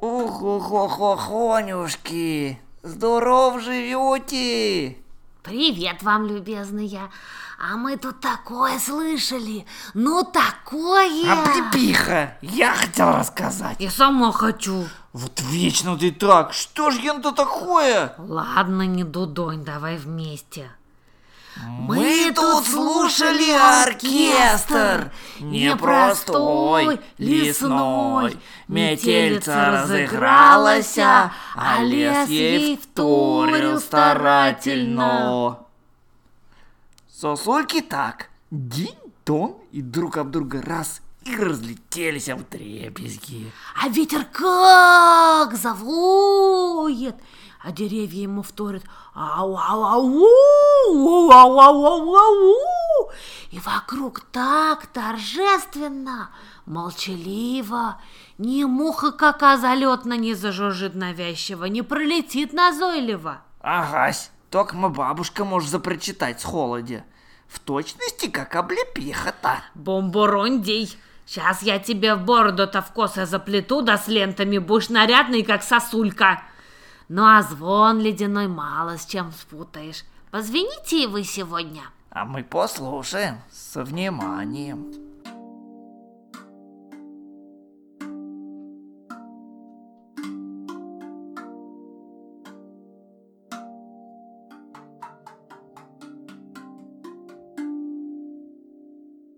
Ух-хо-хо-хонюшки, здоров живете? Привет вам, любезные. А мы тут такое слышали. Ну, такое. Облепиха, я хотел рассказать. И сама хочу. Вот вечно ты так, что ж я-то такое? Ладно, не дудонь, давай вместе. Мы тут слушали оркестр, непростой, лесной. Метельца разыгралась, а лес ей вторил старательно. Сосульки так, динь-дон, и друг об друга. Раз и разлетелись в дребезги. А ветер как завоет, а деревья ему вторят ау-ау-ау, ау-ау-ау-ау, и вокруг так торжественно, молчаливо, ни муха кака залетно не зажужжит навязчиво, не пролетит назойливо. Агась, только мы бабушка может запрочитать с холоде. В точности, как облепиха-то. Бомбурондей, сейчас я тебе в бороду-то в косы заплету, да с лентами будешь нарядный, как сосулька. Ну а звон ледяной мало с чем спутаешь. Позвоните вы сегодня. А мы послушаем со вниманием.